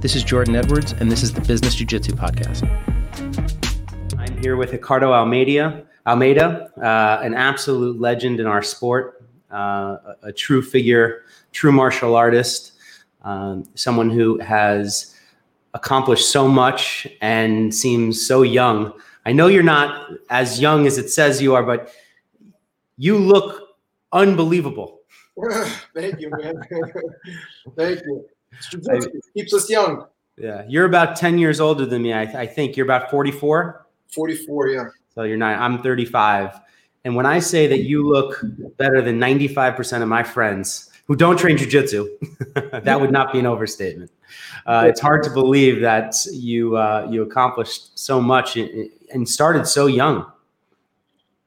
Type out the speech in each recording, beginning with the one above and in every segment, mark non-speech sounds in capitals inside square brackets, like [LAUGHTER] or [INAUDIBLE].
This is Jordan Edwards, and this is the Business Jiu Jitsu Podcast. I'm here with Ricardo Almeida, Almeida, uh, an absolute legend in our sport, uh, a, a, true figure, true martial artist, um, someone who has accomplished so much and seems so young. I know you're not as young as it says you are, but you look unbelievable. [LAUGHS] Thank you, man. [LAUGHS] Thank you. It keeps us young. Yeah, you're about 10 years older than me. I, I think you're about 44. 44, yeah. So you're not, I'm 35. And when I say that you look better than 95% of my friends who don't train jujitsu, [LAUGHS] that would not be an overstatement. Uh, it's hard to believe that you uh, you accomplished so much and started so young.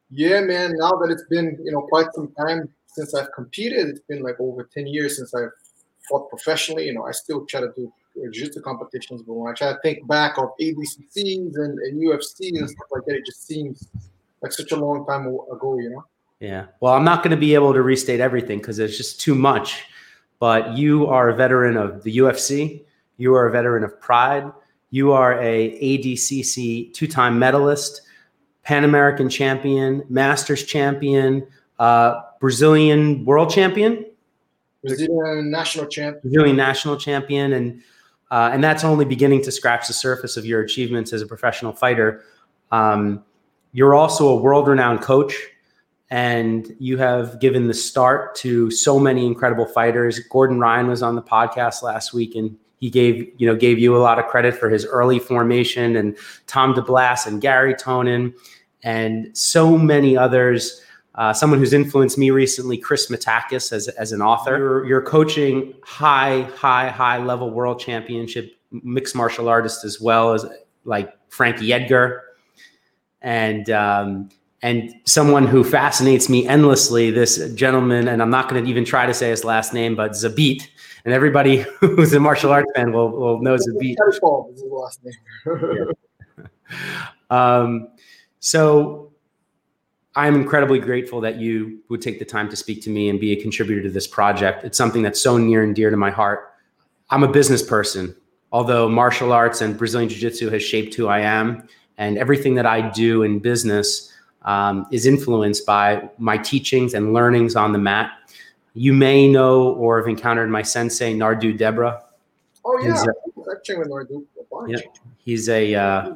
Yeah, man. Now that it's been you know quite some time since I've competed, it's been like over 10 years since I've fought professionally. You know, I still try to do jiu-jitsu competitions, but when I try to think back of ADCCs and, and UFC and stuff like that, it just seems like such a long time ago, you know? Yeah. Well, I'm not going to be able to restate everything because it's just too much. But you are a veteran of the UFC. You are a veteran of Pride. You are a ADCC two-time medalist, Pan American champion, Masters champion, uh, Brazilian world champion. Brazilian national champion. Brazilian national champion, and uh, and that's only beginning to scratch the surface of your achievements as a professional fighter. Um, you're also a world-renowned coach, and you have given the start to so many incredible fighters. Gordon Ryan was on the podcast last week, and he gave you know gave you a lot of credit for his early formation, and Tom DeBlass and Gary Tonon, and so many others. Uh, someone who's influenced me recently, Chris Matakas, as, as an author. You're, you're coaching high, high, high level world championship mixed martial artists as well as like Frankie Edgar, and um, and someone who fascinates me endlessly. This gentleman, and I'm not going to even try to say his last name, but Zabit. And everybody [LAUGHS] who's a martial arts fan will, will know Zabit. His last name. [LAUGHS] [LAUGHS] um, so I'm incredibly grateful that you would take the time to speak to me and be a contributor to this project. It's something that's so near and dear to my heart. I'm a business person, although martial arts and Brazilian Jiu Jitsu has shaped who I am. And everything that I do in business um, is influenced by my teachings and learnings on the mat. You may know or have encountered my sensei, Nardu Debra. Oh, yeah. He's a, I've trained with Nardu yeah, he's a uh,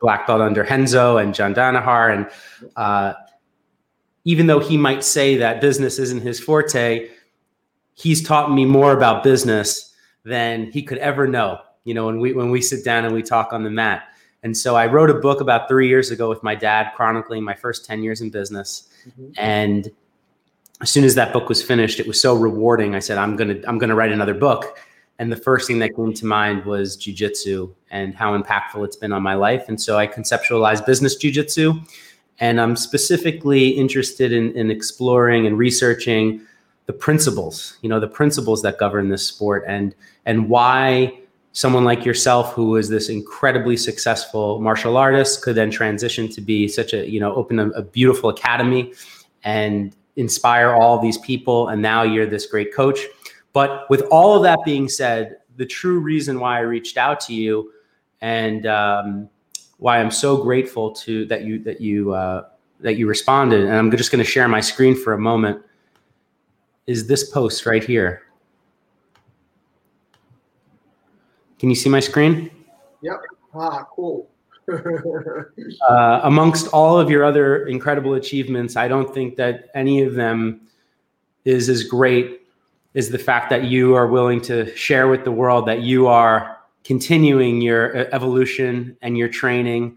black belt under Renzo and John Danaher. And uh, even though he might say that business isn't his forte, he's taught me more about business than he could ever know. You know, when we when we sit down and we talk on the mat. And so I wrote a book about three years ago with my dad, chronicling my first ten years in business. Mm-hmm. And as soon as that book was finished, it was so rewarding. I said, I'm gonna I'm gonna write another book. And the first thing that came to mind was jujitsu and how impactful it's been on my life. And so I conceptualized business jujitsu and I'm specifically interested in, in exploring and researching the principles, you know, the principles that govern this sport and and why someone like yourself who is this incredibly successful martial artist could then transition to be such a, you know, open a, a beautiful academy and inspire all these people and now you're this great coach. But with all of that being said, the true reason why I reached out to you and um, why I'm so grateful to that you that you uh, that you responded. And I'm just going to share my screen for a moment. Is this post right here? Can you see my screen? Yep. Ah, cool. [LAUGHS] uh, amongst all of your other incredible achievements, I don't think that any of them is as great as the fact that you are willing to share with the world that you are continuing your uh, evolution and your training.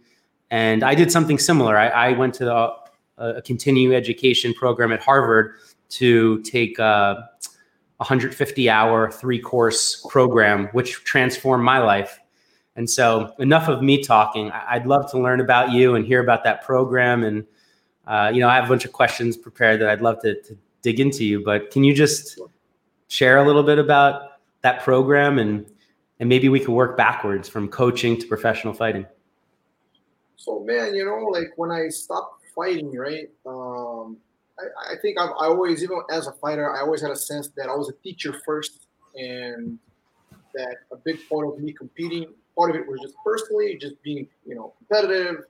And I did something similar. I, I went to the, a continuing education program at Harvard to take a 150 hour, three course program, which transformed my life. And so, enough of me talking. I'd love to learn about you and hear about that program. And, uh, you know, I have a bunch of questions prepared that I'd love to, to dig into you. But can you just share a little bit about that program and and maybe we could work backwards from coaching to professional fighting so man you know like when i stopped fighting right um, I, I, think I've, i always even as a fighter i always had a sense that i was a teacher first and that a big part of me competing, part of it was just personally, just being, you know, competitive,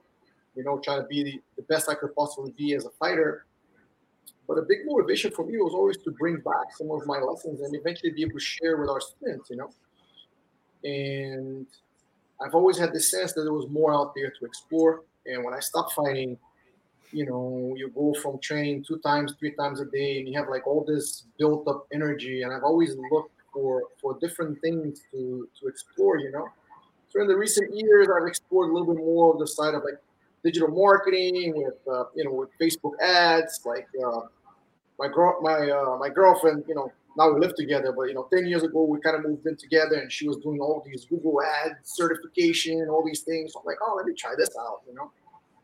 you know, trying to be the, the best I could possibly be as a fighter. But a big motivation for me was always to bring back some of my lessons and eventually be able to share with our students, you know. And I've always had the sense that there was more out there to explore. And when I stopped fighting, you know, you go from training two times, three times a day, and you have like all this built up energy. And I've always looked for for different things to to explore, you know. So in the recent years, I've explored a little bit more of the side of like digital marketing with uh, you know with Facebook ads. Like uh, my girl, my uh, my girlfriend, you know, now we live together, but you know, ten years ago we kind of moved in together, and she was doing all these Google Ads certification, all these things. So I'm like, oh, let me try this out, you know.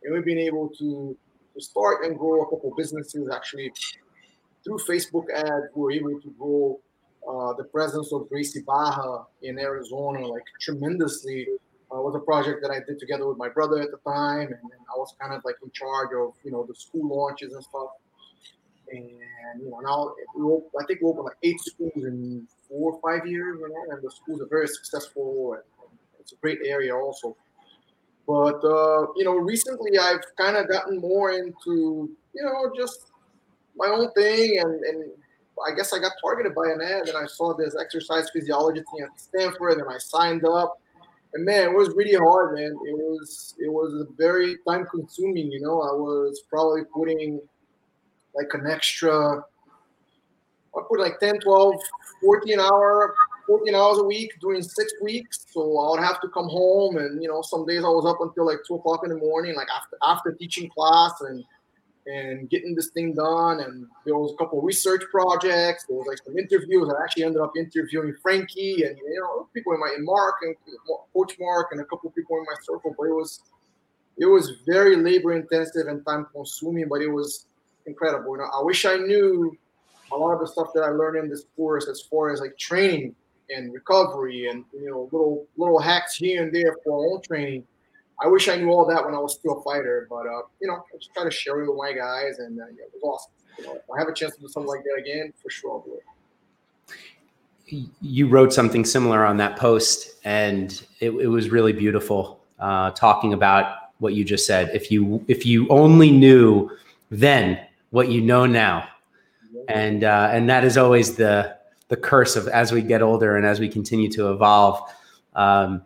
And we've been able to to start and grow a couple businesses actually through Facebook ads. We were able to grow uh, the presence of Gracie Barra in Arizona like tremendously. Uh, was a project that I did together with my brother at the time, and, and I was kind of like in charge of you know the school launches and stuff. And you know now we I think we opened like eight schools in four or five years, you know, and the schools are very successful. And, it's a great area also. But uh, you know, recently I've kind of gotten more into you know just my own thing, and and I guess I got targeted by an ad, and I saw this exercise physiology thing at Stanford, and I signed up. And man, it was really hard, man. It was it was very time consuming. You know, I was probably putting like an extra. I put like 10, 12, 14 hour 14 hours a week during six weeks. So I would have to come home and you know, some days I was up until like two o'clock in the morning, like after after teaching class and and getting this thing done. And there was a couple research projects. There was like some interviews. I actually ended up interviewing Frankie and you know people in my in Mark and Coach Mark and a couple people in my circle. But it was it was very labor intensive and time consuming, but it was incredible. You know, I wish I knew a lot of the stuff that I learned in this course as far as like training and recovery and you know little little hacks here and there for own training. I wish I knew all that when I was still a fighter, but uh, you know, I just try to share it with my guys, and uh, yeah, it was awesome. You know, if I have a chance to do something like that again, for sure I'll do it. You wrote something similar on that post, and it, it was really beautiful. Uh, talking about what you just said. If you if you only knew then what you know now, and uh, and that is always the the curse of as we get older and as we continue to evolve. Um,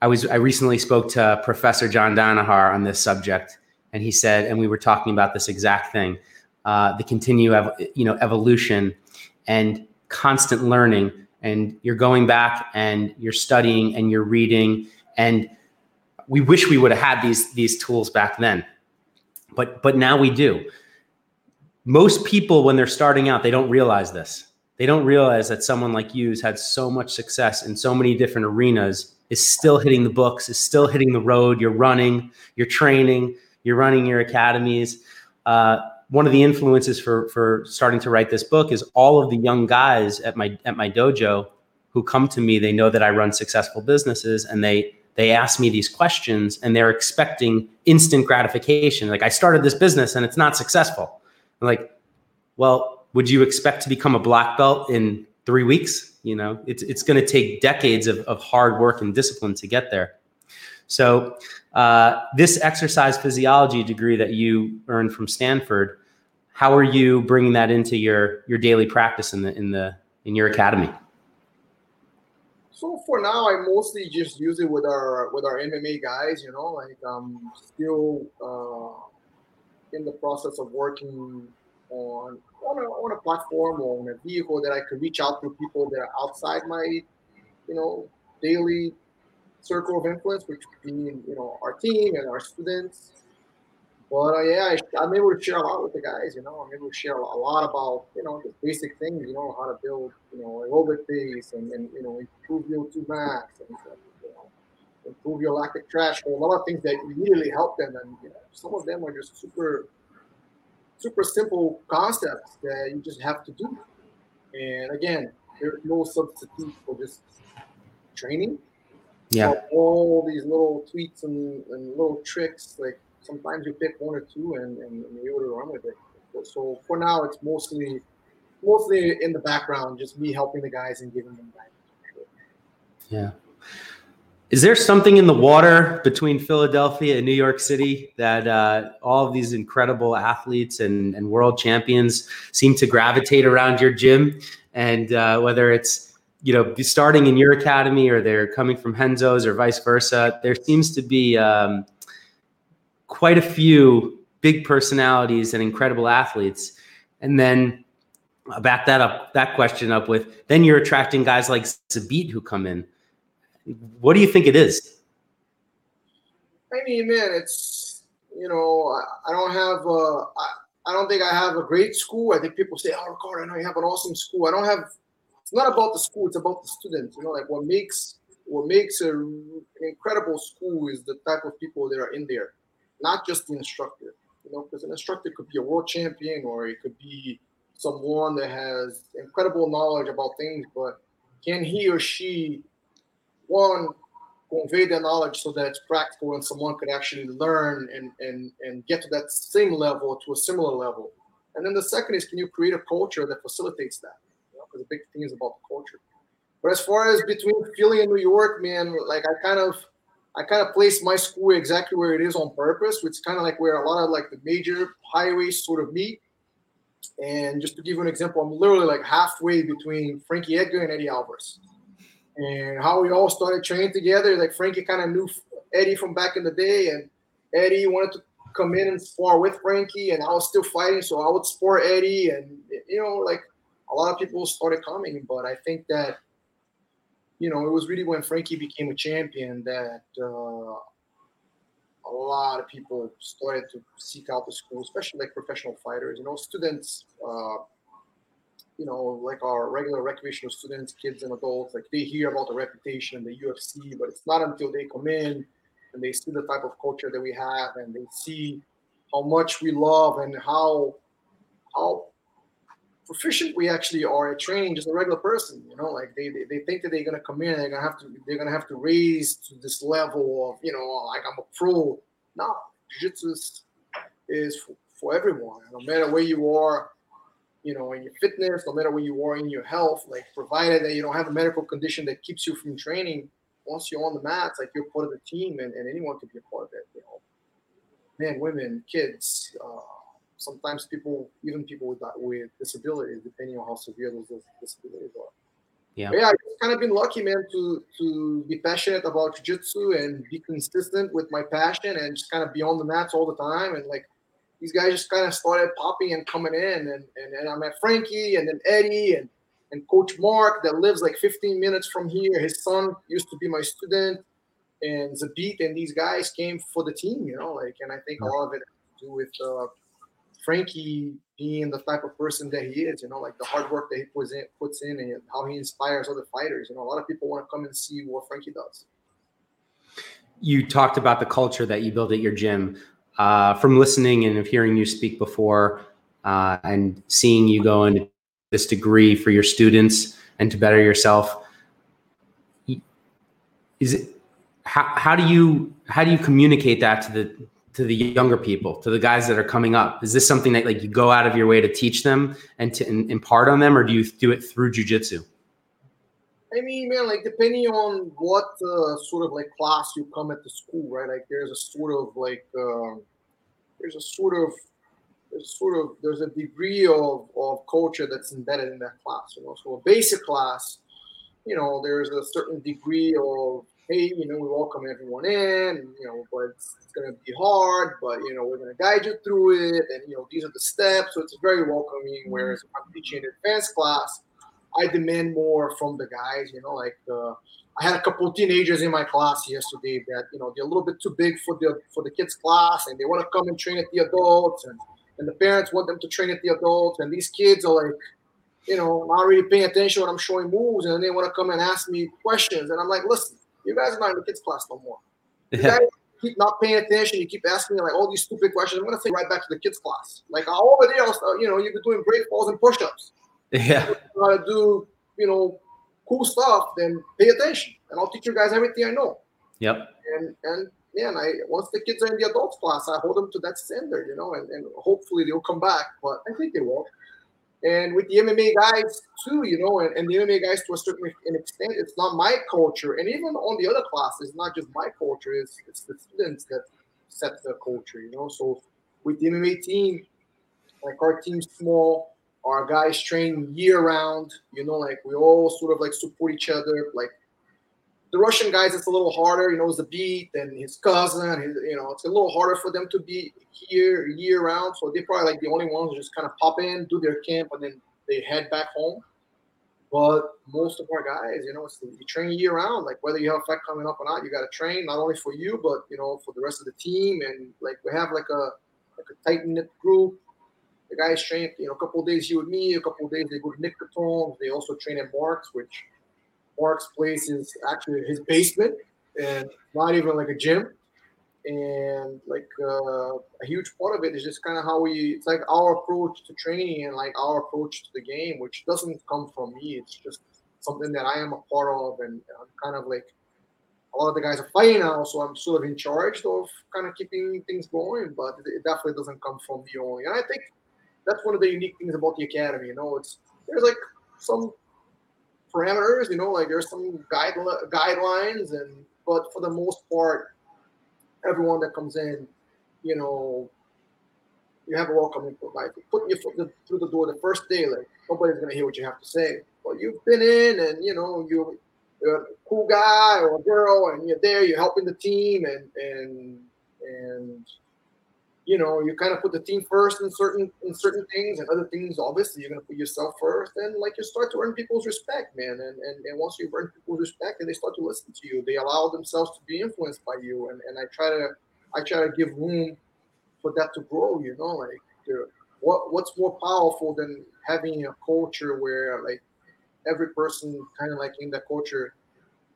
I was I recently spoke to Professor John Danaher on this subject, and he said, and we were talking about this exact thing, uh, the continue ev- you know evolution and constant learning, and you're going back and you're studying and you're reading, and we wish we would have had these these tools back then, but but now we do. Most people, when they're starting out, they don't realize this they don't realize that someone like you who's had so much success in so many different arenas is still hitting the books, is still hitting the road. You're running, you're training, you're running your academies. Uh, one of the influences for for starting to write this book is all of the young guys at my at my dojo who come to me. They know that I run successful businesses, and they they ask me these questions, and they're expecting instant gratification. Like I started this business and it's not successful. I'm like, well, would you expect to become a black belt in three weeks? You know, it's it's going to take decades of, of hard work and discipline to get there. So uh, this exercise physiology degree that you earned from Stanford, how are you bringing that into your your daily practice in the in the in your academy? So for now, I mostly just use it with our with our MMA guys. You know, like I'm still uh, in the process of working on on a, on a platform or on a vehicle that I could reach out to people that are outside my, you know, daily circle of influence, which being, you know, our team and our students. But uh, yeah, I, am able to share a lot with the guys. You know, I'm able to share a lot about you know the basic things. You know, how to build you know aerobic base and, and you know improve your two max and know, improve your lactic threshold. A lot of things that really help them, and you know, some of them are just super super simple concepts that you just have to do. And again, there's no substitute for just training. Yeah. So all these little tweaks and, and, little tricks, like sometimes you pick one or two and, and, and you're able to run with it. So for now, it's mostly mostly in the background, just me helping the guys and giving them guidance. Yeah. Is there something in the water between Philadelphia and New York City that uh, all of these incredible athletes and, and world champions seem to gravitate around your gym? And uh, whether it's you know starting in your academy or they're coming from Renzo's or vice versa, there seems to be um, quite a few big personalities and incredible athletes. And then I'll back that up, that question up with then you're attracting guys like Zabit who come in what do you think it is? I mean, man, it's you know, I, I don't have a, I, I don't think I have a great school. I think people say, "Oh, Ricardo, I know you have an awesome school." I don't have. It's not about the school; it's about the students. You know, like what makes what makes a, an incredible school is the type of people that are in there, not just the instructor. You know, because an instructor could be a world champion or it could be someone that has incredible knowledge about things, but can he or she one convey the knowledge so that it's practical and someone could actually learn and and and get to that same level to a similar level. And then the second is can you create a culture that facilitates that? Because you know, the big thing is about the culture. But as far as between philly and new york man like i kind of i kind of place my school exactly where it is on purpose which is kind of like where a lot of like the major highways sort of meet. And just to give you an example i'm literally like halfway between frankie edgar and eddie alvarez and how we all started training together. Like Frankie kind of knew Eddie from back in the day, and Eddie wanted to come in and spar with Frankie, and I was still fighting, so I would spar Eddie, and you know, like a lot of people started coming. But I think that you know, it was really when Frankie became a champion that uh, a lot of people started to seek out the school, especially like professional fighters. You know, students. Uh, you know, like our regular recreational students, kids and adults, like they hear about the reputation the UFC, but it's not until they come in and they see the type of culture that we have and they see how much we love and how how proficient we actually are at training just a regular person you know? Like they, they, they think that they're to come in they're to have to they're to have to raise to this level of you know like i'm a pro. No jiu-jitsu is, is for, for everyone. No matter where you are you know, in your fitness, no matter where you are in your health, like provided that you don't have a medical condition that keeps you from training, once you're on the mats, like you're part of the team and, and anyone can be a part of it, you know. Men, women, kids, uh, sometimes people, even people with with disabilities, depending on how severe those disabilities are. Yeah. But yeah, I've kind of been lucky, man, to to be passionate about jiu-jitsu and be consistent with my passion and just kind of be on the mats all the time and like these guys just kind of started popping and coming in. And, and, and I met Frankie and then Eddie and, and Coach Mark that lives like 15 minutes from here. His son used to be my student. And Zabit and these guys came for the team, you know, like, and I think a lot of it has to do with uh, Frankie being the type of person that he is, you know, like the hard work that he puts in, puts in and how he inspires other fighters. You know, a lot of people want to come and see what Frankie does. You talked about the culture that you build at your gym uh, from listening and of hearing you speak before uh, and seeing you go into this degree for your students and to better yourself. Is it how, how do you how do you communicate that to the to the younger people to the guys that are coming up? Is this something that like you go out of your way to teach them and to impart on them or do you do it through jujitsu I mean, man, like depending on what uh, sort of like class you come at the school, right? Like there's a sort of like um, there's a sort of there's sort of there's a degree of, of culture that's embedded in that class. You know, so a basic class, you know, there's a certain degree of hey, you know, we welcome everyone in, you know, but it's, it's going to be hard, but you know, we're going to guide you through it, and you know, these are the steps. So it's very welcoming. Whereas if I'm teaching an advanced class I demand more from the guys. You know, like uh, I had a couple of teenagers in my class yesterday that you know they're a little bit too big for the for the kids' class, and they want to come and train at the adults, and and the parents want them to train at the adults, and these kids are like, you know, not really paying attention when I'm showing moves, and they want to come and ask me questions, and I'm like, listen, you guys are not in the kids' class no more. You guys keep not paying attention. You keep asking me like all these stupid questions. I'm gonna take right back to the kids' class. Like over there, you know, you've been doing great falls and push-ups. Yeah. How to do, you know, cool stuff, then pay attention. And I'll teach you guys everything I know. Yep. And and man, I once the kids are in the adults class, I hold them to that standard, you know, and, and hopefully they'll come back. But I think they will. and with the MMA guys too, you know, and, and the MMA guys to a certain extent, it's not my culture. And even on the other classes, it's not just my culture, it's, it's the students that set the culture, you know. So with the MMA team, like our team's small, our guys train year round, you know, like we all sort of like support each other. Like the Russian guys, it's a little harder, you know, it's Zabit and his cousin, his, you know, it's a little harder for them to be here year round. So they're probably like the only ones who just kind of pop in, do their camp, and then they head back home. But most of our guys, you know, it's you train year round. Like whether you have a fight coming up or not, you got to train not only for you, but you know, for the rest of the team. And like we have like a like a tight knit group. The guys train, you know, a couple of days you with me, a couple of days they go to Nick Catone. They also train at Marks, which Mark's place is actually his basement and not even like a gym. And like uh, a huge part of it is just kind of how we, it's like our approach to training and like our approach to the game, which doesn't come from me. It's just something that I am a part of. And I'm kind of like, a lot of the guys are fighting now, so I'm sort of in charge of kind of keeping things going, but it definitely doesn't come from me only. And I think that's one of the unique things about the academy. You know, it's there's like some parameters. You know, like there's some guide, guidelines, and but for the most part, everyone that comes in, you know, you have a welcome input. Like putting your foot through the door the first day, like nobody's gonna hear what you have to say. But you've been in, and you know you. You're a cool guy or a girl, and you're there. You're helping the team, and and and you know, you kind of put the team first in certain in certain things, and other things, obviously, you're gonna put yourself first, and like you start to earn people's respect, man. And and, and once you earn people's respect, and they start to listen to you, they allow themselves to be influenced by you. And and I try to I try to give room for that to grow. You know, like what what's more powerful than having a culture where like every person kind of like in the culture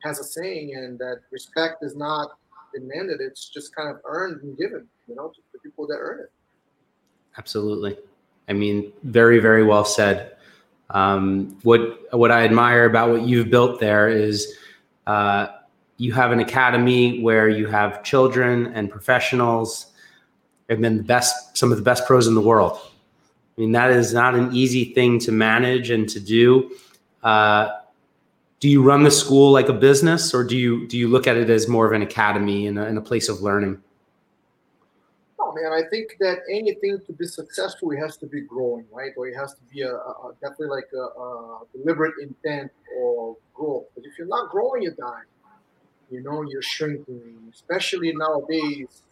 has a saying, and that respect is not demanded; it's just kind of earned and given. You know, for people that earn it. Absolutely. I mean, very, very well said. Um, what what I admire about what you've built there is uh, you have an academy where you have children and professionals, and then the best, some of the best pros in the world. I mean, that is not an easy thing to manage and to do. Uh, do you run the school like a business, or do you do you look at it as more of an academy and a, and a place of learning? Oh man. I think that anything to be successful, it has to be growing, right? Or it has to be a, a definitely like a, a, deliberate intent or growth. But if you're not growing, you're dying. You know, you're shrinking. Especially nowadays,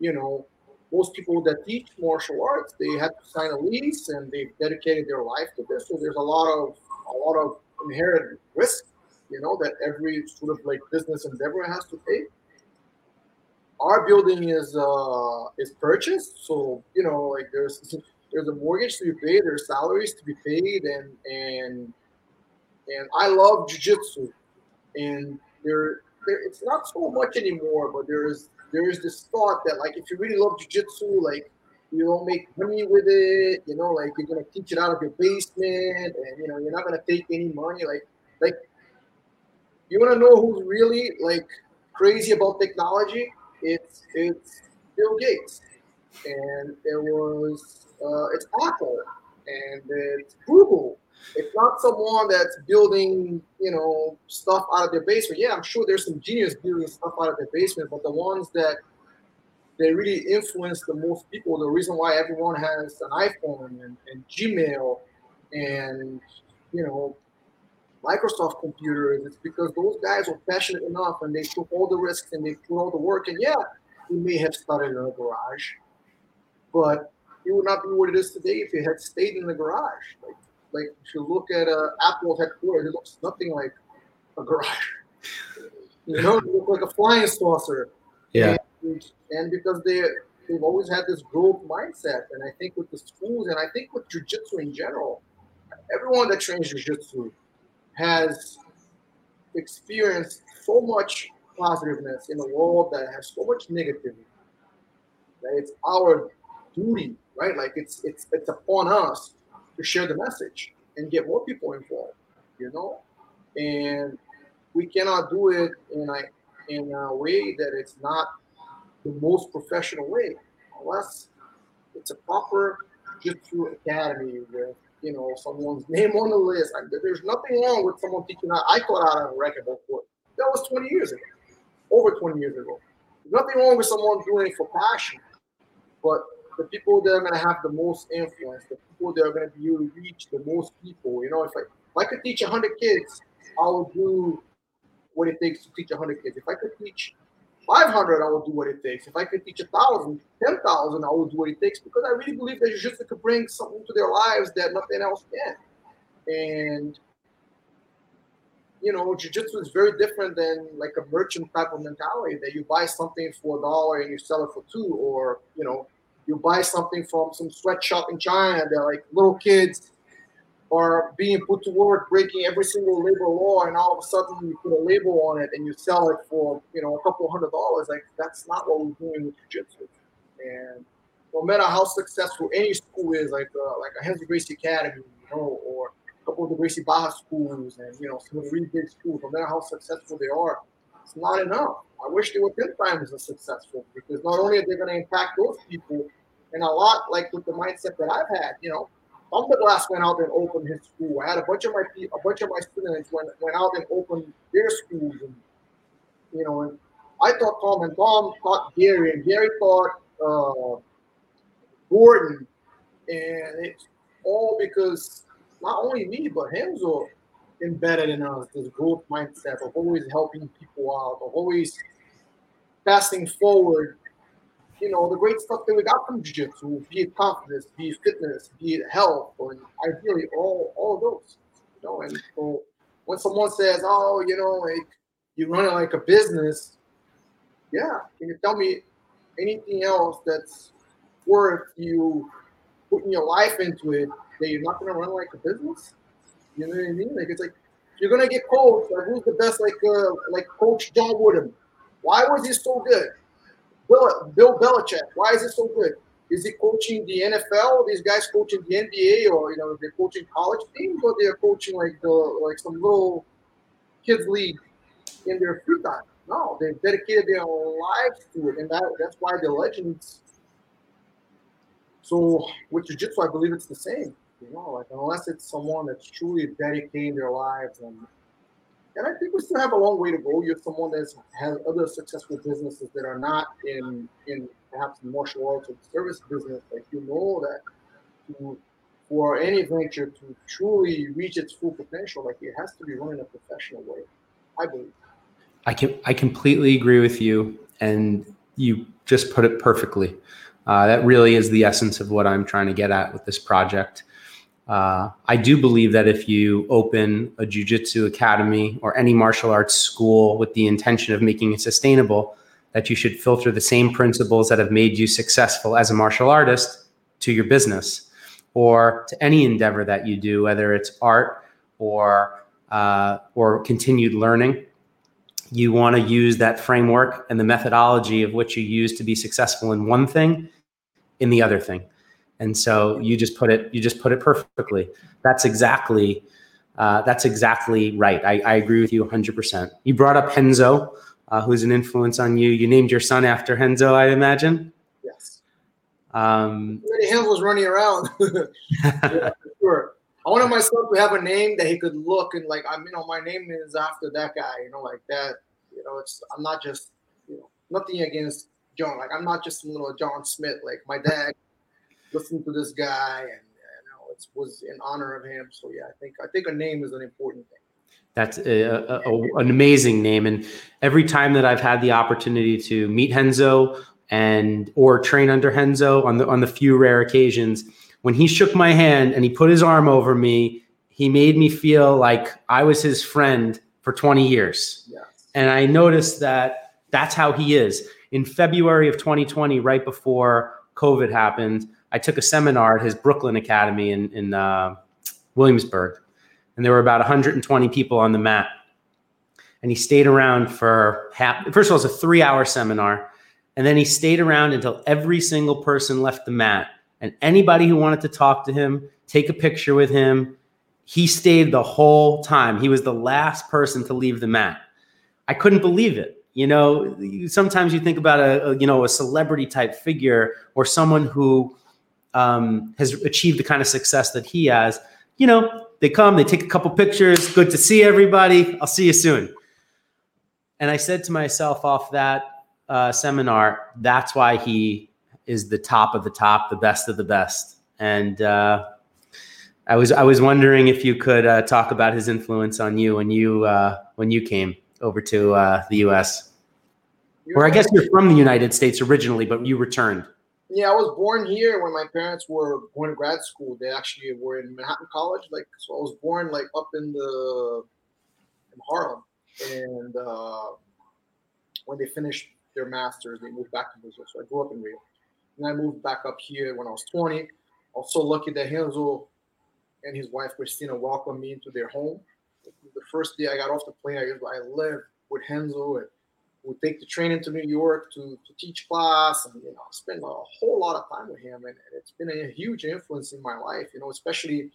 you know, most people that teach martial arts, they had to sign a lease and they've dedicated their life to this. So there's a lot of a lot of inherent risk, you know, that every sort of like business endeavor has to take. Our building is uh is purchased, so you know, like there's there's a mortgage to be paid, there's salaries to be paid, and and and I love jujitsu, and there there it's not so much anymore, but there is there is this thought that like if you really love jujitsu, like you don't make money with it, you know, like you're gonna teach it out of your basement, and you know you're not gonna take any money, like like you wanna know who's really like crazy about technology? it's it's Bill Gates, and it was uh, it's Apple, and it's Google. It's not someone that's building, you know, stuff out of their basement. Yeah, I'm sure there's some genius building stuff out of their basement, but the ones that they really influence the most people, the reason why everyone has an iPhone and, and Gmail and you know Microsoft computers. It's because those guys were passionate enough and they took all the risks and they put all the work. And yeah, he may have started in a garage, but it would not be what it is today if he had stayed in the garage. Like, like if you look at uh, Apple's headquarters, it looks nothing like a garage. [LAUGHS] you know, it looks like a flying saucer. Yeah. And, and because they they've always had this growth mindset, and I think with the schools, and I think with jujitsu in general, everyone that trains jujitsu has experienced so much positiveness in a world that has so much negativity that it's our duty, right? Like it's it's it's upon us to share the message and get more people involved, you know? And we cannot do it in a in a way that it's not the most professional way, unless it's a proper jiu-jitsu academy with you know, someone's [LAUGHS] name on the list. I, there's nothing wrong with someone teaching. I taught out on a racquetball court. That was 20 years ago, over 20 years ago. There's nothing wrong with someone doing it for passion, but the people that are going to have the most influence, the people that are going to be able to reach the most people. You know, if I, if I could teach 100 kids, I would do what it takes to teach 100 kids. If I could teach 500, I will do what it takes. If I could teach 1,000, 10,000, I will do what it takes because I really believe that jiu-jitsu could bring something to their lives that nothing else can. And, you know, jiu-jitsu is very different than like a merchant type of mentality that you buy something for a dollar and you sell it for two, or, you know, you buy something from some sweatshop in China that like little kids are being put to work breaking every single labor law and all of a sudden you put a label on it and you sell it for you know a couple hundred dollars like that's not what we're doing with jiu-jitsu. And no matter how successful any school is like uh, like a Renzo Gracie Academy you know or a couple of the Gracie Barra schools and you know some of the really big schools no matter how successful they are it's not enough. I wish they were 10 times as successful because not only are they going to impact those people and a lot like with the mindset that I've had you know Glass went out and opened his school. I had a bunch of my a bunch of my students went, went out and opened their schools, and you know, and I taught Tom, and Tom taught Gary, and Gary taught uh, Gordon, and it's all because not only me but Renzo embedded in us this growth mindset of always helping people out, of always passing forward you know, the great stuff that we got from jiu-jitsu, be it confidence, be it fitness, be it health, or ideally all all those. You know, and so when someone says, "Oh, you know, like you run it like a business," yeah, can you tell me anything else that's worth you putting your life into it that you're not gonna run like a business? You know what I mean? Like it's like you're gonna get coached. Like who's the best? Like uh, like Coach John Wooden. Why was he so good? Bill, Belichick, why is it so good? Is he coaching the NFL? These guys coaching the NBA, or you know, they're coaching college teams, or they're coaching like the like some little kids league in their free time? No, they've dedicated their lives to it, and that, that's why they're legends. So with jiu-jitsu, I believe it's the same. You know, like unless it's someone that's truly dedicating their lives and and I think we still have a long way to go. You're someone that has other successful businesses that are not in in perhaps the martial arts or service business. Like you know that to, for any venture to truly reach its full potential, like it has to be run in a professional way. I believe. I can I completely agree with you, and you just put it perfectly. Uh, that really is the essence of what I'm trying to get at with this project. Uh, I do believe that if you open a jujitsu academy or any martial arts school with the intention of making it sustainable, that you should filter the same principles that have made you successful as a martial artist to your business or to any endeavor that you do, whether it's art or uh, or continued learning. You want to use that framework and the methodology of what you use to be successful in one thing in the other thing. And so you just put it you just put it perfectly. That's exactly uh, that's exactly right. I, I, agree with you 100%. You brought up Renzo, uh, who's an influence on you. You named your son after Renzo, I imagine. Yes. Um, Renzo was running around. [LAUGHS] yeah, sure. I wanted my son to have a name that he could look and like, I'm, you know, my name is after that guy, you know, like that. You know, it's I'm not just, you know, nothing against John. Like I'm not just some little John Smith. Like my dad listen to this guy, and you know, it was in honor of him. So yeah, I think I think a name is an important thing. That's a, a, a, an amazing name, and every time that I've had the opportunity to meet Renzo and or train under Renzo on the on the few rare occasions when he shook my hand and he put his arm over me, he made me feel like I was his friend for 20 years. Yes. And I noticed that that's how he is. In February of 2020, right before COVID happened, I took a seminar at his Brooklyn Academy in, in uh, Williamsburg, and there were about 120 people on the mat. And he stayed around for half. First of all, it was a three-hour seminar, and then he stayed around until every single person left the mat. And anybody who wanted to talk to him, take a picture with him, he stayed the whole time. He was the last person to leave the mat. I couldn't believe it. You know, sometimes you think about a, a you know a celebrity type figure or someone who um, has achieved the kind of success that he has, you know, they come, they take a couple pictures. Good to see everybody. I'll see you soon. And I said to myself off that uh, seminar, that's why he is the top of the top, the best of the best. And uh, I was I was wondering if you could uh, talk about his influence on you when you uh, when you came over to uh, the U.S. Or I guess you're from the United States originally, but you returned. Yeah, I was born here when my parents were going to grad school. They actually were in Manhattan College. Like, so I was born like up in the in Harlem, and uh, when they finished their masters, they moved back to Brazil. So I grew up in Rio, and I moved back up here when I was 20. I was so lucky that Renzo and his wife Christina welcomed me into their home. The first day I got off the plane, I, I lived with Renzo and would take the train into New York to, to teach class and you know spend a whole lot of time with him. And, it's been a huge influence in my life you know especially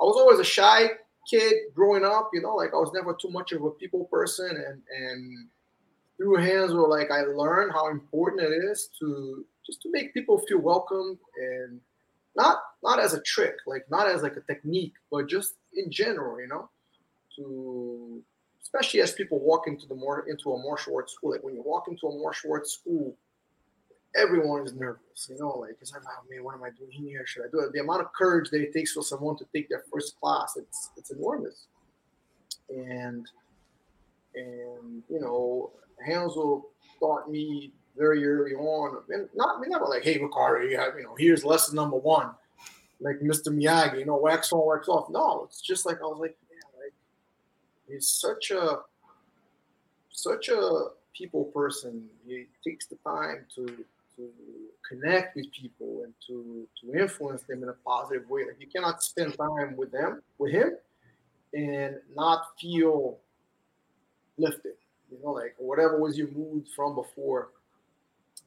I was always a shy kid growing up you know like I was never too much of a people person. And and through hands were like I learned how important it is to just to make people feel welcome and not not as a trick like not as like a technique but just in general you know to especially as people walk into the more into a martial arts school. Like when you walk into a martial arts school, everyone is nervous. You know, like it's like, oh man, what am I doing here? Should I do it? The amount of courage that it takes for someone to take their first class, it's it's enormous. And and you know, Renzo taught me very early on, and not we never like, hey Ricardo, you have, you know, here's lesson number one, like Mr. Miyagi, you know, wax on, wax off. No, it's just like I was like, he's such a such a people person. He takes the time to to connect with people and to to influence them in a positive way. Like you cannot spend time with them with him and not feel lifted. You know, like whatever was your mood from before.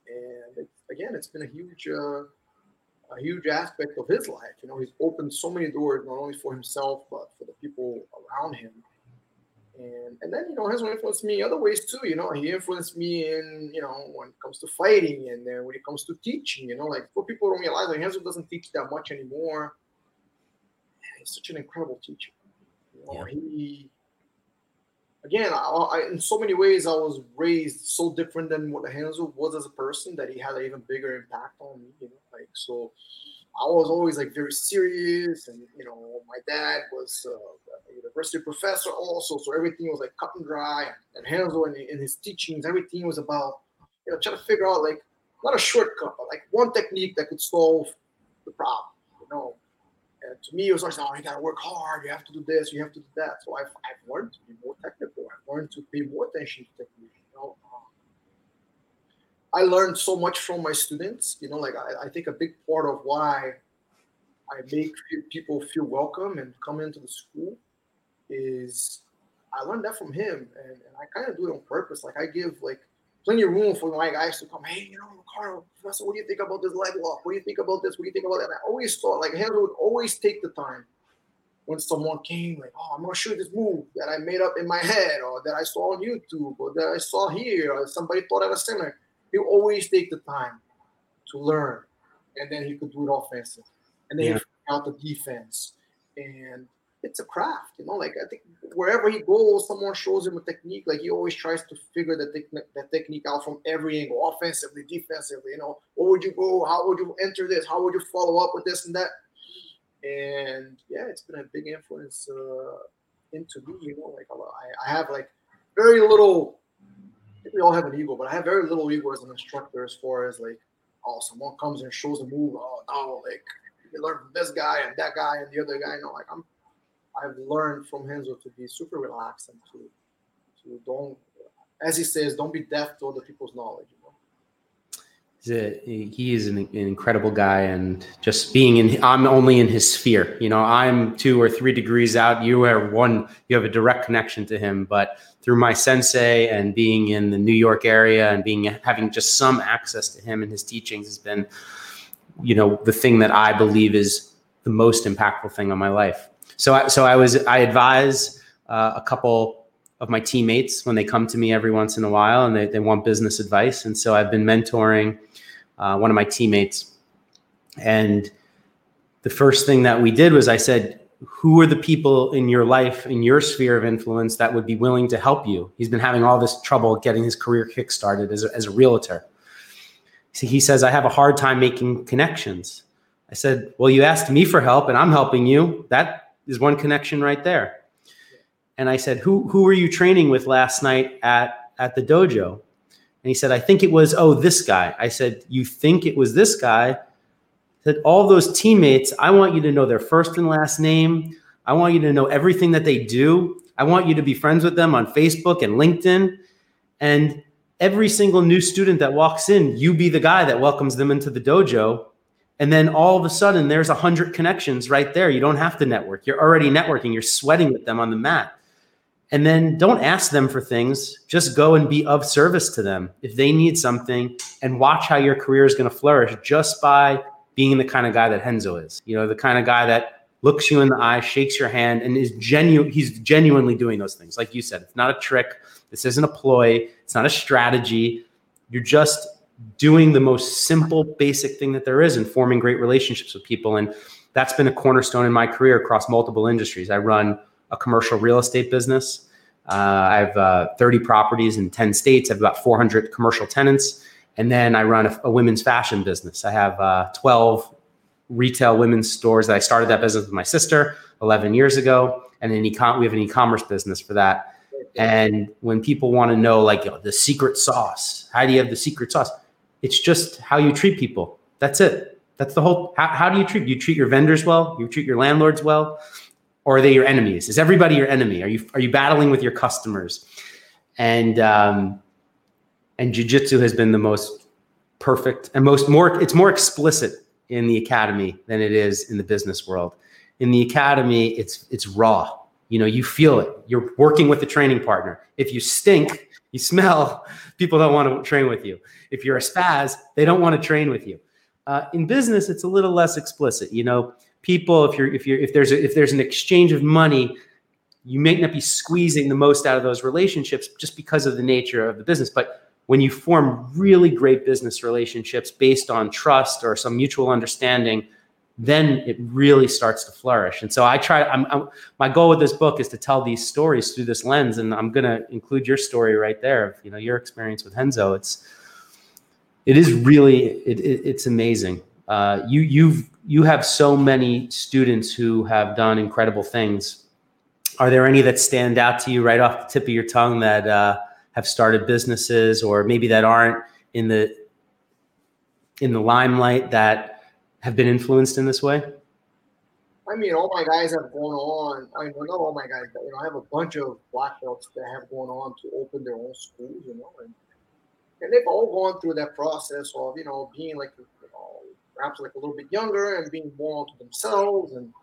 And again, it's been a huge uh, a huge aspect of his life. You know, he's opened so many doors, not only for himself but for the people around him and and then you know Renzo influenced me other ways too. You know, he influenced me in you know when it comes to fighting and then when it comes to teaching. You know, like for people don't realize like Renzo doesn't teach that much anymore. He's such an incredible teacher. You know, yeah. he again, I, I, in so many ways, I was raised so different than what Renzo was as a person that he had an even bigger impact on me. You know, like so. I was always like very serious, and you know, my dad was uh, a university professor also, so everything was like cut and dry. And Renzo and, in his teachings, everything was about you know trying to figure out like not a shortcut, but like one technique that could solve the problem. You know, and to me, it was like, oh, you gotta work hard. You have to do this. You have to do that. So I've, I've learned to be more technical. I've learned to pay more attention to technique. You know, I learned so much from my students. You know, like I, I think a big part of why I make people feel welcome and come into the school is I learned that from him, and, and I kind of do it on purpose. Like I give like plenty of room for my guys to come. Hey, you know, Ricardo, Professor, what do you think about this leg lock? What do you think about this? What do you think about that? And I always thought like Renzo would always take the time when someone came, like, oh, I'm gonna show you this move that I made up in my head, or that I saw on YouTube, or that I saw here, or somebody taught at a seminar he always take the time to learn, and then he could do it offensive, and then yeah. he out the defense, and it's a craft, you know. Like I think wherever he goes, someone shows him a technique. Like he always tries to figure the technique, that technique out from every angle, offensively, defensively. You know, what would you go? How would you enter this? How would you follow up with this and that? And yeah, it's been a big influence uh, into me. You know, like I, I have like very little we all have an ego, but I have very little ego as an instructor as far as like, oh, someone comes and shows a move. Oh, no, like you learn from this guy and that guy and the other guy. No, like I'm, I've learned from Renzo to be super relaxed and to, to don't, as he says, don't be deaf to other people's knowledge. A, he is an, an, incredible guy and just being in i'm only in his sphere you know i'm two or three degrees out you are one you have a direct connection to him. But through my sensei and being in the new york area and being having just some access to him and his teachings has been you know the thing that i believe is the most impactful thing on my life. So i so i was i advise uh, a couple of my teammates when they come to me every once in a while and they, they want business advice. And so I've been mentoring uh, one of my teammates. And the first thing that we did was I said, who are the people in your life, in your sphere of influence, that would be willing to help you? He's been having all this trouble getting his career kickstarted as a, as a realtor. See, he says, I have a hard time making connections. I said, Well, you asked me for help and I'm helping you. That is one connection right there. And I said, Who who were you training with last night at, at the dojo? And he said, I think it was, oh, this guy. I said, You think it was this guy? That all those teammates, I want you to know their first and last name. I want you to know everything that they do. I want you to be friends with them on Facebook and LinkedIn. And every single new student that walks in, you be the guy that welcomes them into the dojo. And then all of a sudden, there's a hundred connections right there. You don't have to network. You're already networking. You're sweating with them on the mat. And then don't ask them for things. Just go and be of service to them if they need something, and watch how your career is going to flourish just by being the kind of guy that Renzo is. You know, the kind of guy that looks you in the eye, shakes your hand, and is genuine. He's genuinely doing those things. Like you said, it's not a trick. This isn't a ploy. It's not a strategy. You're just doing the most simple, basic thing that there is and forming great relationships with people. And that's been a cornerstone in my career across multiple industries. I run a commercial real estate business. Uh, I have uh, 30 properties in 10 states. I have about 400 commercial tenants. And then I run a, a women's fashion business. I have uh, 12 retail women's stores that I started that business with my sister 11 years ago. And then ecom- we have an e-commerce business for that. And when people want to know like you know, the secret sauce, how do you have the secret sauce? It's just how you treat people. That's it. That's the whole. How, how do you treat? You treat your vendors well. You treat your landlords well, or are they your enemies? Is everybody your enemy? Are you are you battling with your customers? And um, and jujitsu has been the most perfect and most more it's more explicit in the academy than it is in the business world. In the academy it's it's raw. You know you feel it. You're working with a training partner. If you stink you smell people don't want to train with you. If you're a spaz they don't want to train with you. Uh, in business it's a little less explicit. You know people if you're if you're if there's a, if there's an exchange of money you may not be squeezing the most out of those relationships just because of the nature of the business but when you form really great business relationships based on trust or some mutual understanding, then it really starts to flourish. And so I try. I'm, I'm, my goal with this book is to tell these stories through this lens, and I'm going to include your story right there. You know, your experience with Renzo It's it is really it, it, it's amazing. Uh, you you've you have so many students who have done incredible things. Are there any that stand out to you right off the tip of your tongue that? Uh, have started businesses or maybe that aren't in the in the limelight that have been influenced in this way? I mean, all my guys have gone on. I mean, not all my guys, but you know, I have a bunch of black belts that have gone on to open their own schools, you know, and, and they've all gone through that process of you know being like you know perhaps like a little bit younger and being more to themselves and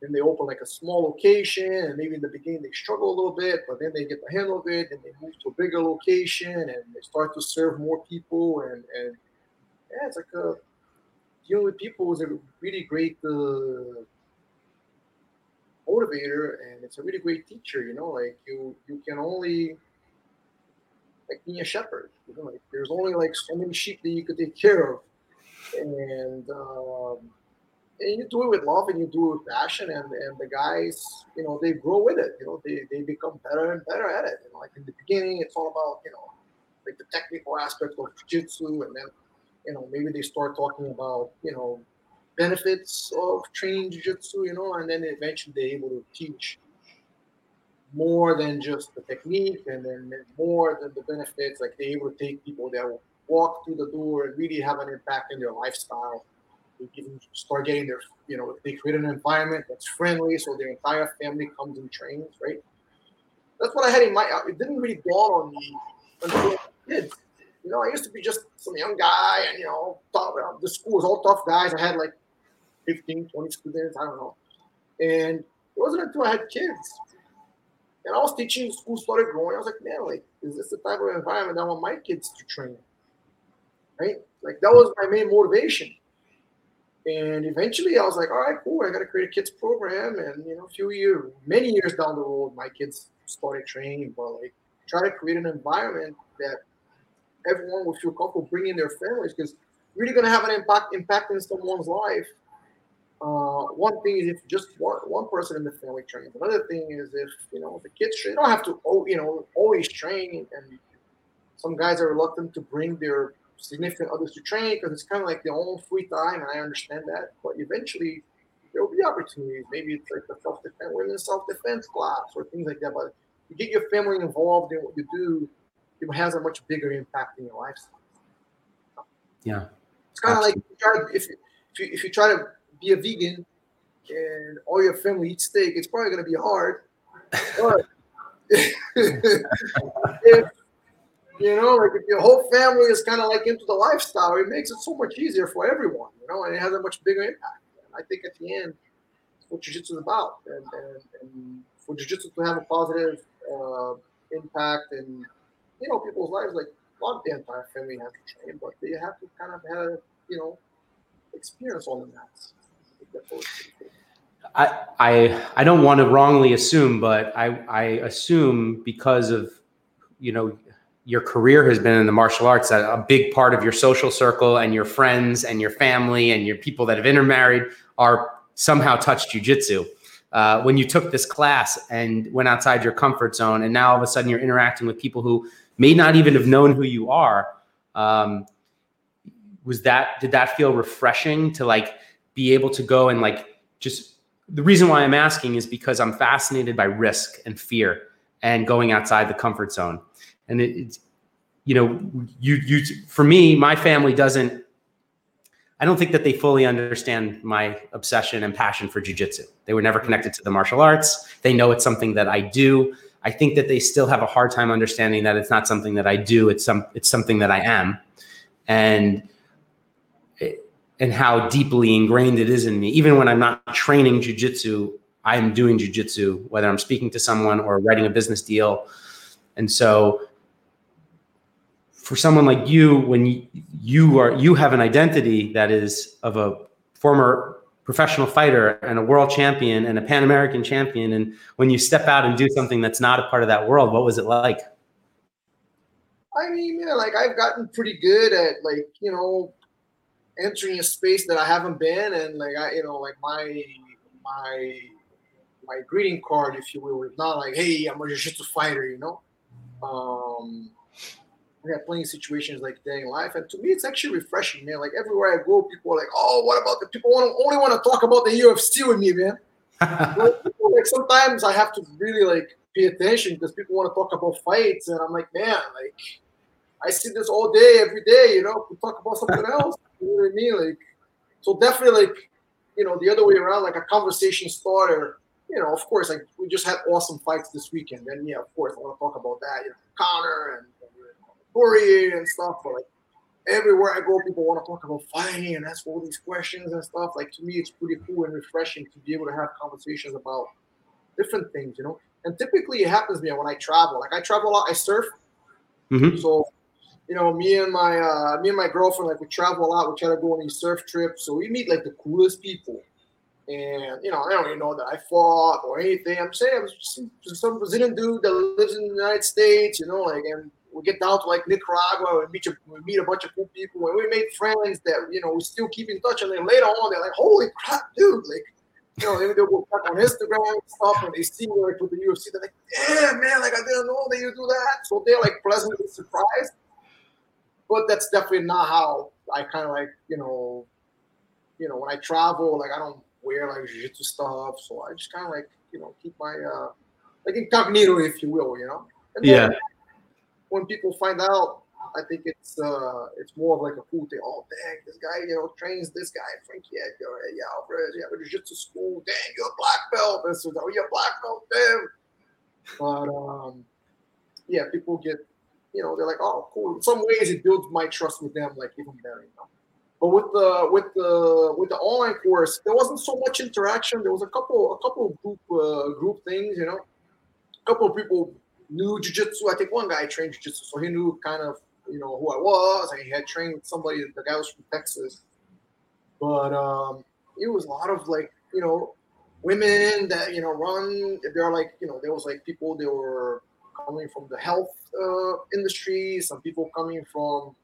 then they open like a small location, and maybe in the beginning they struggle a little bit, but then they get the handle of it, and they move to a bigger location, and they start to serve more people, and and yeah, it's like a dealing with people is a really great uh, motivator, and it's a really great teacher. You know, like you you can only like being a shepherd. You know, like there's only like so many sheep that you could take care of, and um, and you do it with love and you do it with passion and, and the guys you know they grow with it you know they, they become better and better at it. You know like in the beginning it's all about you know like the technical aspect of jiu-jitsu and then you know maybe they start talking about you know benefits of training jiu-jitsu you know and then eventually they're able to teach more than just the technique and then more than the benefits. Like they're able to take people that walk through the door and really have an impact in their lifestyle they start getting their, you know, they create an environment that's friendly, so their entire family comes and trains, right? That's what I had in my. It didn't really dawn on me until kids. You know, I used to be just some young guy, and you know, tough, the school was all tough guys. I had like 15, 20 students, I don't know. And it wasn't until I had kids and I was teaching, school started growing. I was like, man, like, is this the type of environment I want my kids to train? Right? Like that was my main motivation. And eventually I was like, all right, cool. I got to create a kids program. And, you know, a few years, many years down the road, my kids started training, but like try to create an environment that everyone will feel comfortable bringing their families because really to have an impact, impact in someone's life uh, one thing is if just one, one person in the family trains. Another thing is if you know the kids train. Don't have to you know always train. And some guys are reluctant to bring their significant others to train because it's kind of like their own free time, and I understand that. But eventually, there will be opportunities. Maybe it's like the self defense, women's self defense class or things like that. But you get your family involved in what you do, it has a much bigger impact in your lifestyle. Yeah, it's kind of like if you, try, if, you, if you try to be a vegan and all your family eats steak, it's probably going to be hard. But [LAUGHS] if you know, like if your whole family is kind of like into the lifestyle, it makes it so much easier for everyone, you know, and it has a much bigger impact. And I think at the end, what jiu-jitsu is about, and, and, and for jiu-jitsu to have a positive uh, impact in you know people's lives, like not the entire family has to train, but they have to kind of have you know experience all the mats. I, I I don't want to wrongly assume, but I I assume because of you know your career has been in the martial arts that a big part of your social circle and your friends and your family and your people that have intermarried are somehow touched jujitsu. Uh, when you took this class and went outside your comfort zone, and now all of a sudden you're interacting with people who may not even have known who you are. Um, was that did that feel refreshing to like be able to go and like just the reason why I'm asking is because I'm fascinated by risk and fear and going outside the comfort zone. And it, it's, you know, you, you, for me, my family doesn't, I don't think that they fully understand my obsession and passion for jujitsu. They were never connected to the martial arts. They know it's something that I do. I think that they still have a hard time understanding that it's not something that I do. It's some, it's something that I am. And, and how deeply ingrained it is in me. Even when I'm not training jujitsu, I'm doing jujitsu, whether I'm speaking to someone or writing a business deal. And so for someone like you, when you, are you have an identity that is of a former professional fighter and a world champion and a Pan American champion, and when you step out and do something that's not a part of that world, what was it like? I mean, yeah, like I've gotten pretty good at like you know entering a space that I haven't been, and like I, you know, like my my my greeting card, if you will, is not like, "Hey, I'm a jiu-jitsu fighter," you know. Um, I have plenty of situations like that in life, and to me, it's actually refreshing, man. Like everywhere I go, people are like, "Oh, what about the people want only want to talk about the UFC with me, man?" [LAUGHS] like sometimes I have to really like pay attention because people want to talk about fights, and I'm like, man, like I see this all day, every day. You know, we talk about something [LAUGHS] else. You know what I mean? Like, so definitely, like, you know, the other way around, like a conversation starter. You know, of course, like we just had awesome fights this weekend, and yeah, of course, I want to talk about that. You know, Conor and, and Poirier and stuff. But like everywhere I go, people want to talk about fighting and ask all these questions and stuff. Like to me, it's pretty cool and refreshing to be able to have conversations about different things. You know, and typically it happens to me when I travel. Like I travel a lot. I surf. Mm-hmm. So you know, me and my uh, me and my girlfriend, like we travel a lot. We try to go on these surf trips, so we meet like the coolest people. And you know, I don't even know that I fought or anything. I'm saying I'm just some Brazilian dude that lives in the United States, you know, like and we get down to like Nicaragua and meet a, we meet a bunch of cool people and we made friends that you know we still keep in touch. And then later on, they're like, "Holy crap, dude!" Like, you know, they'll go on Instagram and stuff, and they see me like with the UFC. They're like, "Damn, man! Like I didn't know that you do that." So they're like pleasantly surprised but that's definitely not how I kind of like, you know, you know, when I travel, like I don't wear like jiu-jitsu stuff, so I just kind of like, you know, keep my uh like incognito, if you will, you know. And yeah. When people find out, I think it's uh it's more of like a cool thing. Oh dang, this guy, you know, trains this guy, Frankie Edgar, yeah, Alvarez, yeah, but jiu-jitsu school, dang, you're a black belt. This is oh, you're a black belt, damn. But um, yeah, people get you know, they're like, oh, cool. In some ways, it builds my trust with them like even better. You know? But with the with the with the online course, there wasn't so much interaction. There was a couple a couple of group uh, group things. You know, a couple of people knew jujitsu. I think one guy trained jujitsu, so he knew kind of you know who I was, and he had trained with somebody. The guy was from Texas, but um, it was a lot of like you know women that you know run. They're like you know there was like people they were coming from the health uh, industry, some people coming from,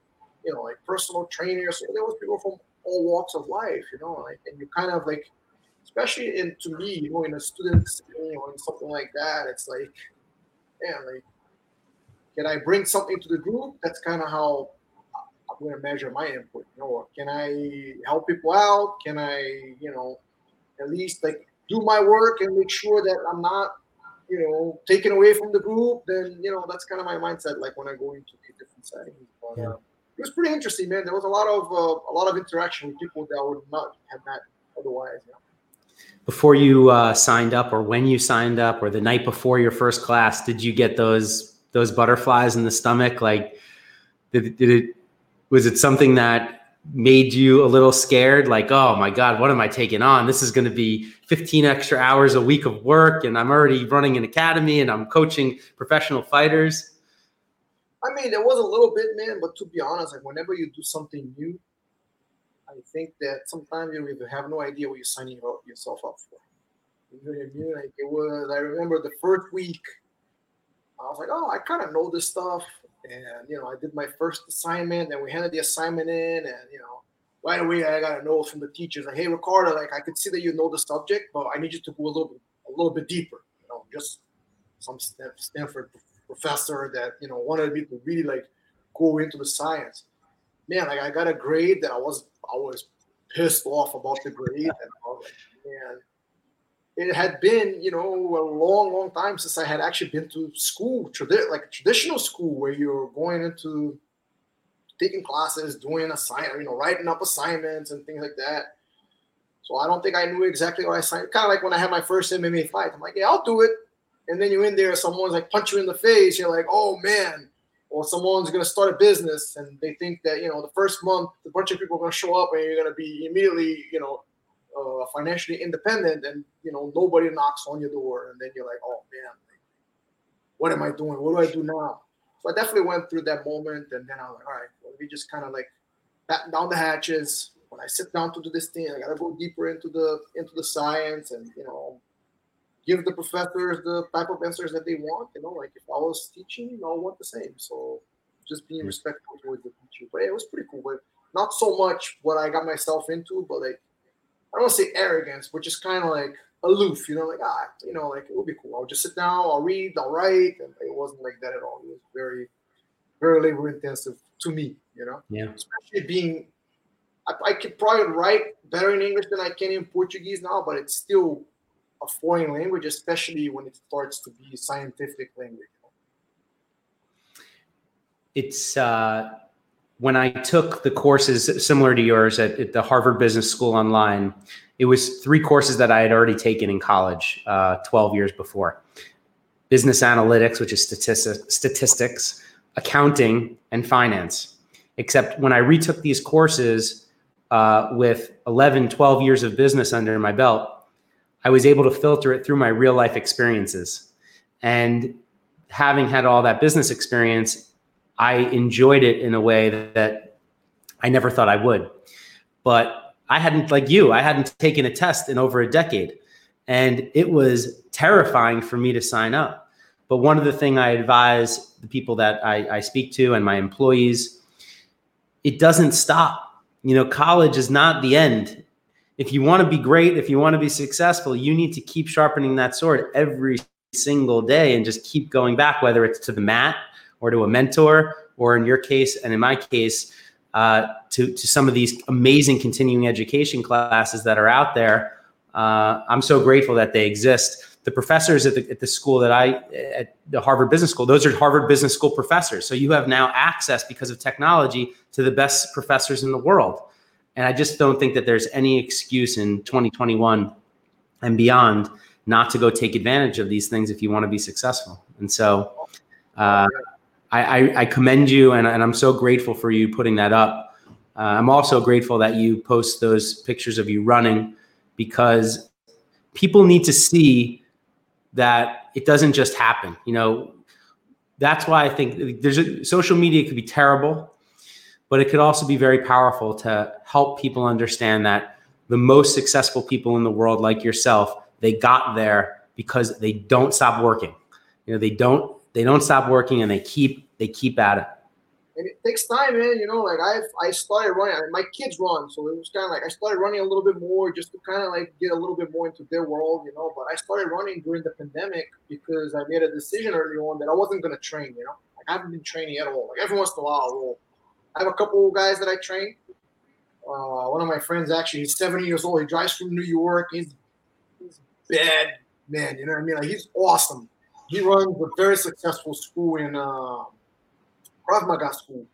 you know, like personal trainers. So there was people from all walks of life, you know, like, and you kind of like especially in to me, you know, in a student or in something like that, it's like, man, like, can I bring something to the group? That's kind of how I'm going to measure my input. You know, can I help people out? Can I, you know, at least like do my work and make sure that I'm not, you know, taken away from the group? Then you know, that's kind of my mindset. Like when I go into different settings. But, yeah. uh, it was pretty interesting, man. There was a lot of uh, a lot of interaction with people that would not have met otherwise. Yeah before you uh, signed up or when you signed up or the night before your first class did you get those those butterflies in the stomach? Like did, did it was it something that made you a little scared? Like oh my god what am i taking on? This is going to be 15 extra hours a week of work and i'm already running an academy and i'm coaching professional fighters? I mean there was a little bit man but to be honest like whenever you do something new I think that sometimes you have no idea what you're signing yourself up for. You know what I mean? Like it was. I remember the first week. I was like, oh, I kind of know this stuff, and you know, I did my first assignment, and we handed the assignment in, and you know, right away I got a note from the teachers like, hey, Ricardo, like I could see that you know the subject, but I need you to go a little bit, a little bit deeper. You know, just some Stanford professor that you know wanted me to really like go into the science. Man, like I got a grade that I was I was pissed off about the grade. And I was like, man, it had been, you know, a long, long time since I had actually been to school, tradi- like traditional school, where you're going into taking classes, doing assignment, you know, writing up assignments and things like that. So I don't think I knew exactly what I signed. Kind of like when I had my first MMA fight. I'm like, yeah, I'll do it. And then you're in there, someone's like punch you in the face. You're like, oh man, or someone's going to start a business and they think that you know the first month a bunch of people are going to show up and you're going to be immediately you know uh, financially independent and you know nobody knocks on your door and then you're like oh man what am i doing? What do i do now? So i definitely went through that moment and then i was like all right well, me just kind of like batten down the hatches. When i sit down to do this thing i gotta go deeper into the into the science and you know give the professors the type of answers that they want. You know, like if I was teaching, I want the same. So just being mm. respectful towards the teacher. But yeah, it was pretty cool. But not so much what I got myself into, but like I don't want to say arrogance, but just kind of like aloof. You know, like ah, you know, like it would be cool. I'll just sit down, I'll read, I'll write, and it wasn't like that at all. It was very, very labor intensive to me. You know, yeah. Especially being, I, I could probably write better in English than I can in Portuguese now, but it's still a foreign language, especially when it starts to be scientific language. It's uh, when I took the courses similar to yours at, at, the Harvard Business School online. It was three courses that I had already taken in college uh, 12 years before: business analytics, which is statistics, statistics, accounting, and finance. Except when I retook these courses uh, with 11, 12 years of business under my belt, I was able to filter it through my real life experiences. And having had all that business experience, I enjoyed it in a way that, I never thought I would. But I hadn't, like you, I hadn't taken a test in over a decade. And it was terrifying for me to sign up. But one of the things I advise the people that I, I speak to and my employees, it doesn't stop. You know, college is not the end if you want to be great, if you want to be successful, you need to keep sharpening that sword every single day and just keep going back, whether it's to the mat or to a mentor, or in your case, and in my case, uh, to, to some of these amazing continuing education classes that are out there. Uh, I'm so grateful that they exist. The professors at the, at the school that I, at the Harvard Business School, those are Harvard Business School professors. So you have now access because of technology to the best professors in the world. And I just don't think that there's any excuse in 2021 and beyond not to go take advantage of these things if you want to be successful. And so uh, I, I, I, commend you, and, and, I'm so grateful for you putting that up. Uh, I'm also grateful that you post those pictures of you running because people need to see that it doesn't just happen. You know, that's why I think there's a, social media could be terrible but it could also be very powerful to help people understand that the most successful people in the world like yourself they got there because they don't stop working you know they don't they don't stop working and they keep they keep at it and it takes time, man. You know, like I I started running. My kids run, so it was kind of like I started running a little bit more just to kind of like get a little bit more into their world, you know. But I started running during the pandemic because I made a decision early on that I wasn't gonna train. You know, like I haven't been training at all. Like every once in a while, I have a couple guys that I train. Uh, one of my friends actually, he's 70 years old. He drives from New York. He's he's bad man. You know what I mean? Like he's awesome. He runs a very successful school in. Uh, Krav Maga school,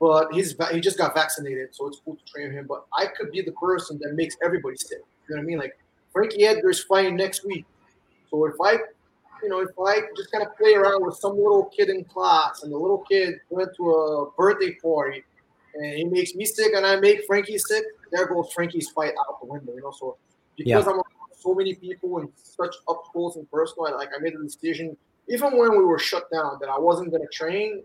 but he's he just got vaccinated, so it's cool to train him. But I could be the person that makes everybody sick. You know what I mean? Like Frankie Edgar's fighting next week, so if I, you know, if I just kind of play around with some little kid in class, and the little kid went to a birthday party, and he makes me sick, and I make Frankie sick, there goes Frankie's fight out the window. You know, so because yeah. I'm so many people and such up close and personal, I, like I made a decision even when we were shut down that I wasn't going to train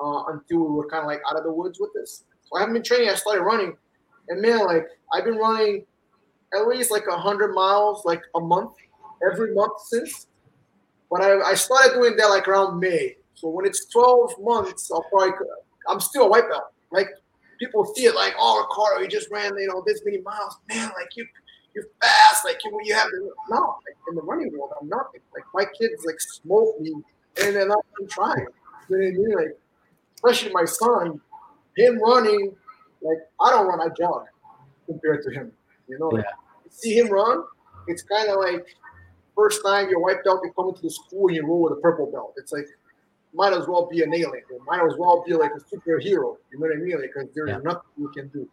uh, until we were kind of like out of the woods with this. So I haven't been training. I started running, and man, like I've been running at least like a hundred miles like a month every month since. But I, I started doing that like around May. So when it's 12 months, I'll probably I'm still a white belt. Like people see it like, oh, Ricardo, you just ran you know this many miles, man. Like you you're fast. Like you you have to no like, in the running world. I'm nothing. Like my kids like smoke me, and they're not even trying. You know what I mean? Like especially my son, him running, like I don't run, I jog compared to him. You know, like yeah. see him run, it's kind of like first time you're white belt, you come into the school and you roll with a purple belt. It's like might as well be an alien. It might as well be like a superhero. You know what I mean? Because there's yeah. nothing you can do.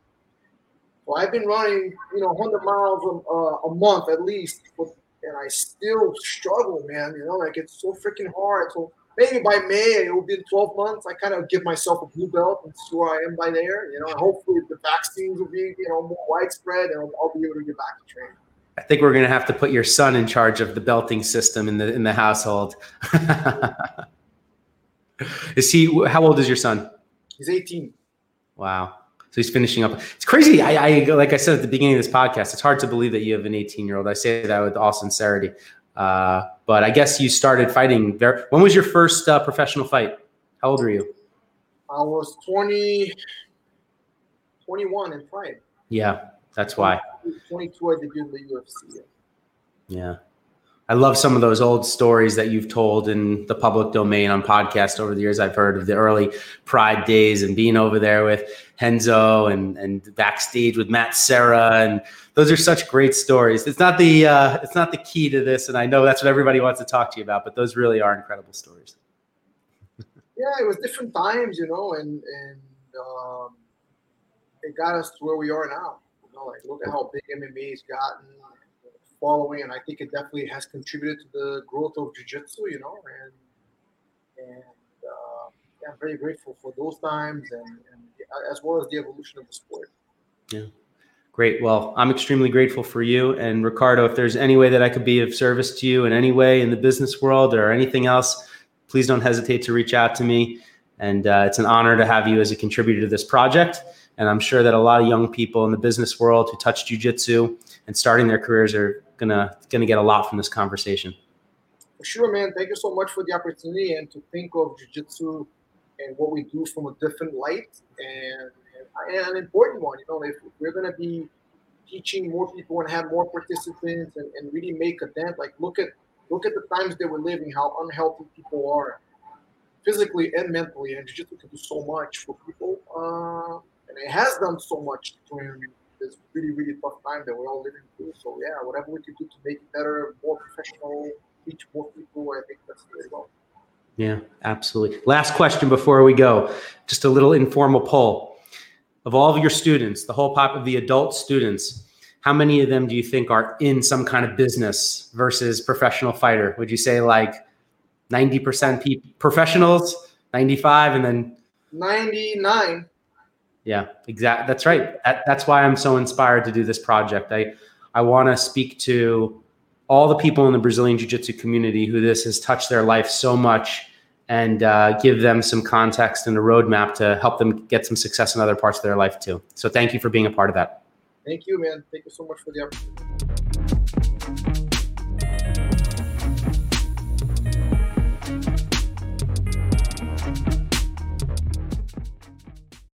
So I've been running, you know, 100 miles a, uh, a month at least, and I still struggle, man. You know, like it's so freaking hard. So maybe by May it will be 12 months. I kind of give myself a blue belt and see where I am by there. You know, and hopefully the vaccines will be you know more widespread and I'll, I'll be able to get back to training. I think we're going to have to put your son in charge of the belting system in the in the household. [LAUGHS] is he? How old is your son? He's 18. Wow. So he's finishing up. It's crazy. I, I like I said at the beginning of this podcast. It's hard to believe that you have an 18 year old. I say that with all sincerity. Uh, but I guess you started fighting there. When was your first uh, professional fight? How old were you? I was 20, 21 in fight. Yeah, that's why. 22, I debuted in the UFC. Yeah. I love some of those old stories that you've told in the public domain on podcast over the years. I've heard of the early Pride days and being over there with Renzo and and backstage with Matt Serra, and those are such great stories. It's not the uh, it's not the key to this, and I know that's what everybody wants to talk to you about, but those really are incredible stories. [LAUGHS] yeah, it was different times, you know, and and um, it got us to where we are now. Know, like look at how big MMA's gotten following, and I think it definitely has contributed to the growth of jiu-jitsu, you know, and and uh, yeah, I'm very grateful for those times and, and as well as the evolution of the sport. Yeah. Great. Well, I'm extremely grateful for you. And Ricardo, if there's any way that I could be of service to you in any way in the business world or anything else, please don't hesitate to reach out to me. And uh, it's an honor to have you as a contributor to this project. And I'm sure that a lot of young people in the business world who touch jujitsu and starting their careers are gonna gonna get a lot from this conversation. Sure, man. Thank you so much for the opportunity and to think of jujitsu and what we do from a different light and, and an important one. You know, if we're gonna be teaching more people and have more participants and, and really make a dent, like look at look at the times that we're living, how unhealthy people are physically and mentally, and jiu-jitsu can do so much for people. Uh, and it has done so much during this really, really tough time that we're all living through. So yeah, whatever we can do to make it better, more professional, reach more people, I think that's very well. Yeah, absolutely. Last question before we go, just a little informal poll. Of all of your students, the whole pop of the adult students, how many of them do you think are in some kind of business versus professional fighter? Would you say like 90% people professionals, 95 and then 99 yeah, exactly. That's right. That, that's why I'm so inspired to do this project. I I want to speak to all the people in the Brazilian Jiu Jitsu community who this has touched their life so much, and uh, give them some context and a roadmap to help them get some success in other parts of their life too. So thank you for being a part of that. Thank you, man. Thank you so much for the opportunity.